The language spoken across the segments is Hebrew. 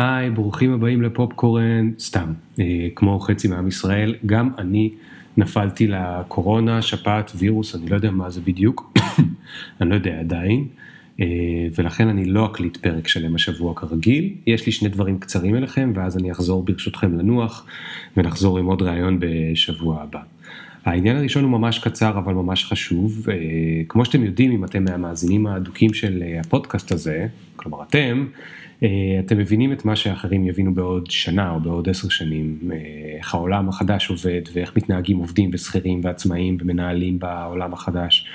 היי, ברוכים הבאים לפופקורן, סתם, אה, כמו חצי מעם ישראל, גם אני נפלתי לקורונה, שפעת, וירוס, אני לא יודע מה זה בדיוק, אני לא יודע עדיין, אה, ולכן אני לא אקליט פרק שלם השבוע כרגיל, יש לי שני דברים קצרים אליכם, ואז אני אחזור ברשותכם לנוח, ונחזור עם עוד ראיון בשבוע הבא. העניין הראשון הוא ממש קצר אבל ממש חשוב, אה, כמו שאתם יודעים אם אתם מהמאזינים האדוקים של אה, הפודקאסט הזה, כלומר אתם, אה, אתם מבינים את מה שאחרים יבינו בעוד שנה או בעוד עשר שנים, איך העולם החדש עובד ואיך מתנהגים עובדים ושכירים ועצמאים ומנהלים בעולם החדש,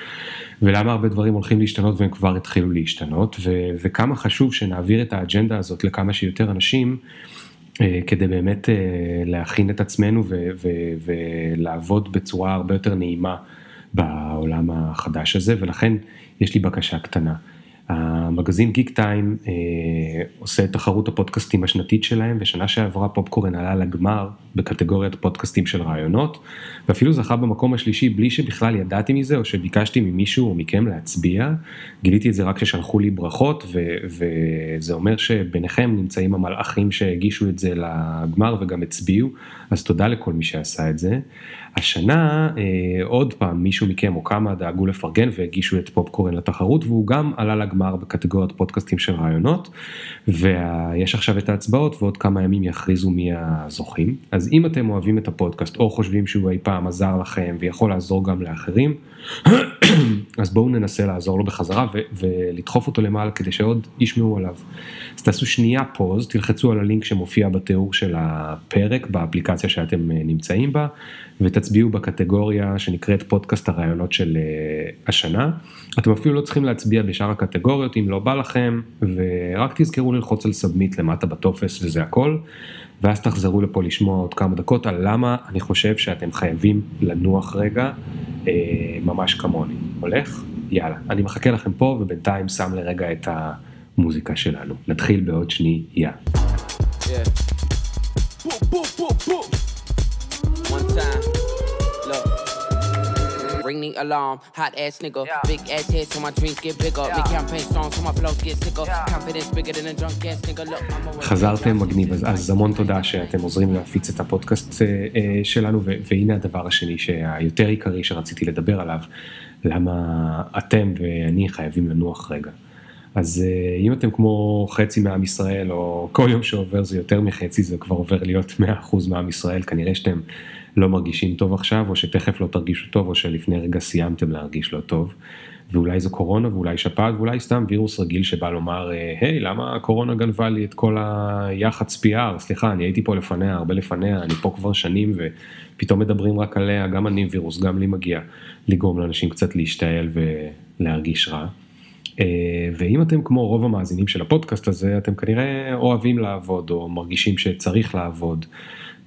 ולמה הרבה דברים הולכים להשתנות והם כבר התחילו להשתנות, ו- וכמה חשוב שנעביר את האג'נדה הזאת לכמה שיותר אנשים. אה, כדי באמת אה, להכין את עצמנו ולעבוד בצורה הרבה יותר נעימה בעולם החדש הזה, ולכן יש לי בקשה קטנה. המגזין גיק טיים אה, עושה את תחרות הפודקאסטים השנתית שלהם, ושנה שעברה פופקורן עלה לגמר בקטגוריית פודקאסטים של רעיונות, ואפילו זכה במקום השלישי בלי שבכלל ידעתי מזה, או שביקשתי ממישהו או מכם להצביע, גיליתי את זה רק כששלחו לי ברכות, ו- וזה אומר שביניכם נמצאים המלאכים שהגישו את זה לגמר וגם הצביעו, אז תודה לכל מי שעשה את זה. השנה אה, עוד פעם מישהו מכם או כמה דאגו לפרגן והגישו את פופקורן לתחרות והוא גם עלה לגמר בקטגוריית פודקאסטים של רעיונות ויש עכשיו את ההצבעות ועוד כמה ימים יכריזו מי הזוכים אז אם אתם אוהבים את הפודקאסט או חושבים שהוא אי פעם עזר לכם ויכול לעזור גם לאחרים אז בואו ננסה לעזור לו בחזרה ולדחוף אותו למעלה כדי שעוד ישמעו עליו. אז תעשו שנייה פוז תלחצו על הלינק שמופיע בתיאור של הפרק באפליקציה שאתם אה, נמצאים בה. ותצביעו בקטגוריה שנקראת פודקאסט הרעיונות של אה, השנה. אתם אפילו לא צריכים להצביע בשאר הקטגוריות אם לא בא לכם, ורק תזכרו ללחוץ על submit למטה בטופס וזה הכל, ואז תחזרו לפה לשמוע עוד כמה דקות על למה אני חושב שאתם חייבים לנוח רגע, אה, ממש כמוני. הולך? יאללה. אני מחכה לכם פה ובינתיים שם לרגע את המוזיקה שלנו. נתחיל בעוד שנייה. Yeah. Boom, boom, boom, boom. One time. Look. Ring the alarm, hot ass nigga. Yeah. Big ass head so my dreams get bigger. Yeah. Make campaign strong so my flows get sicker. Yeah. Confidence bigger than a drunk ass nigga. Look, I'm חזרתם מגניב, אז, אז המון תודה שאתם עוזרים להפיץ את הפודקאסט אה, אה, שלנו, ו, והנה הדבר השני שהיותר עיקרי שרציתי לדבר עליו, למה אתם ואני חייבים לנוח רגע. אז אה, אם אתם כמו חצי מעם ישראל, או כל יום שעובר זה יותר מחצי, זה כבר עובר להיות 100% מעם ישראל, כנראה שאתם לא מרגישים טוב עכשיו, או שתכף לא תרגישו טוב, או שלפני רגע סיימתם להרגיש לא טוב. ואולי זו קורונה, ואולי שפעת, ואולי סתם וירוס רגיל שבא לומר, אה, היי, למה הקורונה גנבה לי את כל היח"צ PR? סליחה, אני הייתי פה לפניה, הרבה לפניה, אני פה כבר שנים, ופתאום מדברים רק עליה, גם אני וירוס, גם לי מגיע לגרום לאנשים קצת להשתעל ולהרגיש רע. אה, ואם אתם כמו רוב המאזינים של הפודקאסט הזה, אתם כנראה אוהבים לעבוד, או מרגישים שצריך לעבוד.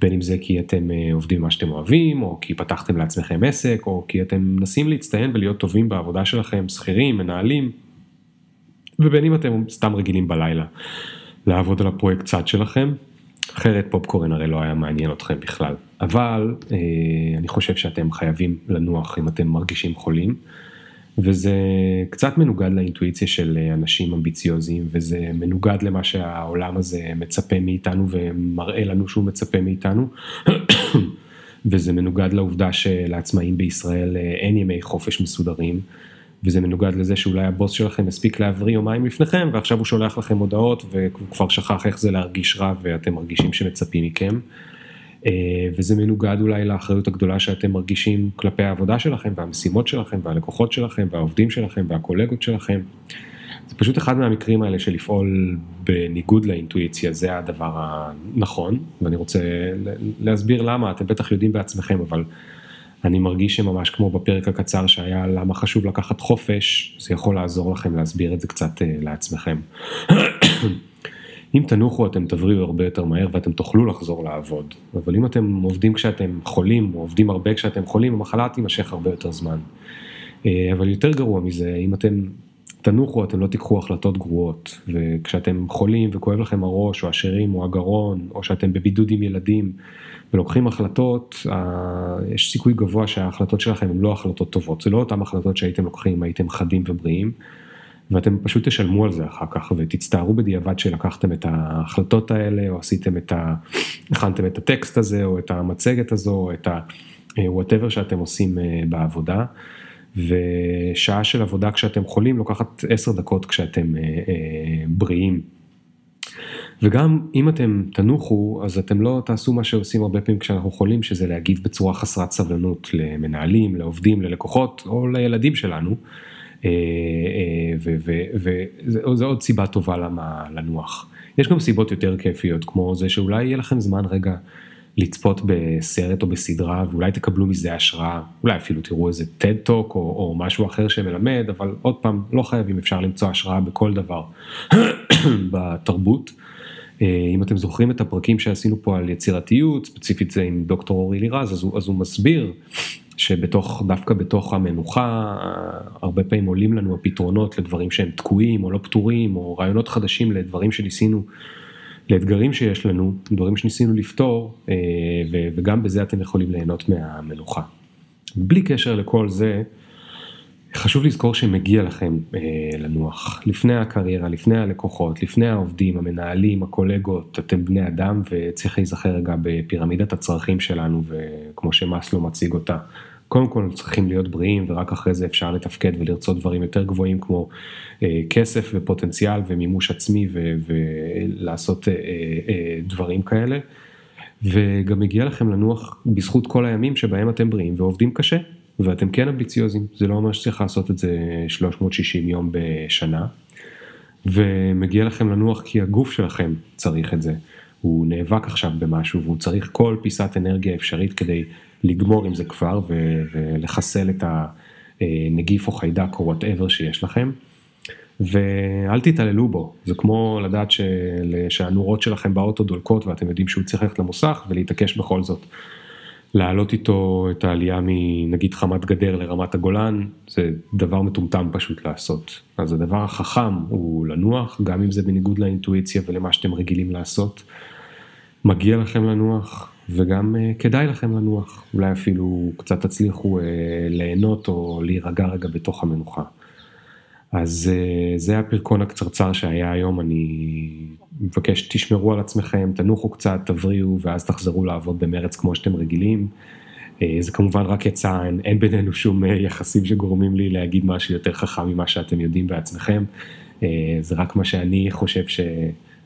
בין אם זה כי אתם אה, עובדים מה שאתם אוהבים, או כי פתחתם לעצמכם עסק, או כי אתם מנסים להצטיין ולהיות טובים בעבודה שלכם, שכירים, מנהלים, ובין אם אתם סתם רגילים בלילה לעבוד על הפרויקט צד שלכם, אחרת פופקורן הרי לא היה מעניין אתכם בכלל. אבל אה, אני חושב שאתם חייבים לנוח אם אתם מרגישים חולים. וזה קצת מנוגד לאינטואיציה של אנשים אמביציוזיים, וזה מנוגד למה שהעולם הזה מצפה מאיתנו ומראה לנו שהוא מצפה מאיתנו. וזה מנוגד לעובדה שלעצמאים בישראל אין ימי חופש מסודרים, וזה מנוגד לזה שאולי הבוס שלכם הספיק להבריא יומיים לפניכם, ועכשיו הוא שולח לכם הודעות והוא כבר שכח איך זה להרגיש רע ואתם מרגישים שמצפים מכם. אה, וזה מנוגד אולי לאחריות הגדולה שאתם מרגישים כלפי העבודה שלכם והמשימות שלכם והלקוחות שלכם והעובדים שלכם והקולגות שלכם. זה פשוט אחד מהמקרים האלה של לפעול בניגוד לאינטואיציה, זה הדבר הנכון, ואני רוצה להסביר למה, אתם בטח יודעים בעצמכם, אבל אני מרגיש שממש כמו בפרק הקצר שהיה למה חשוב לקחת חופש, זה יכול לעזור לכם להסביר את זה קצת אה, לעצמכם. אם תנוחו אתם תבריאו הרבה יותר מהר ואתם תוכלו לחזור לעבוד, אבל אם אתם עובדים כשאתם חולים, או עובדים הרבה כשאתם חולים, המחלה תימשך הרבה יותר זמן. אה, אבל יותר גרוע מזה, אם אתם תנוחו אתם לא תיקחו החלטות גרועות, וכשאתם חולים וכואב לכם הראש, או השרירים, או הגרון, או שאתם בבידוד עם ילדים, ולוקחים החלטות, יש סיכוי גבוה שההחלטות שלכם הן לא החלטות טובות, זה לא אותן החלטות שהייתם לוקחים הייתם חדים ובריאים. ואתם פשוט תשלמו על זה אחר כך ותצטערו בדיעבד שלקחתם את ההחלטות האלה או עשיתם את ה... הכנתם את הטקסט הזה או את המצגת הזו או את ה... whatever שאתם עושים בעבודה. ושעה של עבודה כשאתם חולים לוקחת עשר דקות כשאתם אה, אה, בריאים. וגם אם אתם תנוחו אז אתם לא תעשו מה שעושים הרבה פעמים כשאנחנו חולים שזה להגיב בצורה חסרת סבלנות למנהלים, לעובדים, ללקוחות או לילדים שלנו. אה, וזה עוד סיבה טובה למה לנוח. יש גם סיבות יותר כיפיות כמו זה שאולי יהיה לכם זמן רגע לצפות בסרט או בסדרה ואולי תקבלו מזה השראה, אולי אפילו תראו איזה TED Talk או, או משהו אחר שמלמד, אבל עוד פעם, לא חייבים, אפשר למצוא השראה בכל דבר בתרבות. אה, אם אתם זוכרים את הפרקים שעשינו פה על יצירתיות, ספציפית זה עם דוקטור אורי לירז, אז, אז הוא מסביר שבתוך, דווקא בתוך המנוחה, הרבה פעמים עולים לנו הפתרונות לדברים שהם תקועים או לא פתורים, או רעיונות חדשים לדברים שניסינו לאתגרים שיש לנו, דברים שניסינו לפתור, אה, וגם בזה אתם יכולים ליהנות מהמנוחה. בלי קשר לכל זה, חשוב לזכור שמגיע לכם אה, לנוח, לפני הקריירה, לפני הלקוחות, לפני העובדים, המנהלים, הקולגות, אתם בני אדם וצריך להיזכר רגע בפירמידת הצרכים שלנו וכמו שמאסלו מציג אותה, קודם כל צריכים להיות בריאים ורק אחרי זה אפשר לתפקד ולרצות דברים יותר גבוהים כמו אה, כסף ופוטנציאל ומימוש עצמי ו- ולעשות אה, אה, דברים כאלה. וגם מגיע לכם לנוח בזכות כל הימים שבהם אתם בריאים ועובדים קשה ואתם כן אמביציוזים, זה לא אומר שצריך לעשות את זה 360 יום בשנה. ומגיע לכם לנוח כי הגוף שלכם צריך את זה. הוא נאבק עכשיו במשהו והוא צריך כל פיסת אנרגיה אפשרית כדי לגמור עם זה כבר ולחסל את הנגיף או חיידק או whatever שיש לכם. ואל תתעללו בו, זה כמו לדעת של... שהנורות שלכם באוטו דולקות ואתם יודעים שהוא צריך ללכת למוסך ולהתעקש בכל זאת. להעלות איתו את העלייה מנגיד חמת גדר לרמת הגולן, זה דבר מטומטם פשוט לעשות. אז הדבר החכם הוא לנוח, גם אם זה בניגוד לאינטואיציה ולמה שאתם רגילים לעשות. מגיע לכם לנוח, וגם uh, כדאי לכם לנוח, אולי אפילו קצת תצליחו uh, ליהנות או להירגע רגע בתוך המנוחה. אז uh, זה הפרקון הקצרצר שהיה היום, אני מבקש תשמרו על עצמכם, תנוחו קצת, תבריאו ואז תחזרו לעבוד במרץ כמו שאתם רגילים. Uh, זה כמובן רק יצא, אין, אין בינינו שום uh, יחסים שגורמים לי להגיד משהו יותר חכם ממה שאתם יודעים בעצמכם. Uh, זה רק מה שאני חושב ש...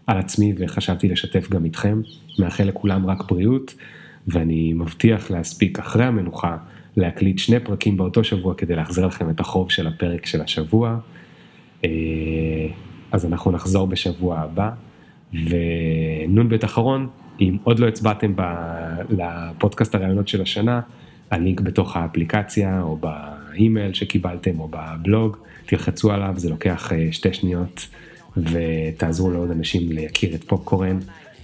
על עצמי וחשבתי לשתף גם איתכם. מאחל לכולם רק בריאות, ואני מבטיח להספיק אחרי המנוחה להקליט שני פרקים באותו שבוע כדי להחזיר לכם את החוב של הפרק של השבוע. אה, אז אנחנו נחזור בשבוע הבא, ונ"ב אחרון, אם עוד לא הצבעתם לפודקאסט הרעיונות של השנה, הלינק בתוך האפליקציה או באימייל שקיבלתם או בבלוג, תלחצו עליו, זה לוקח אה, שתי שניות. ותעזרו לעוד אנשים להכיר את פופקורן.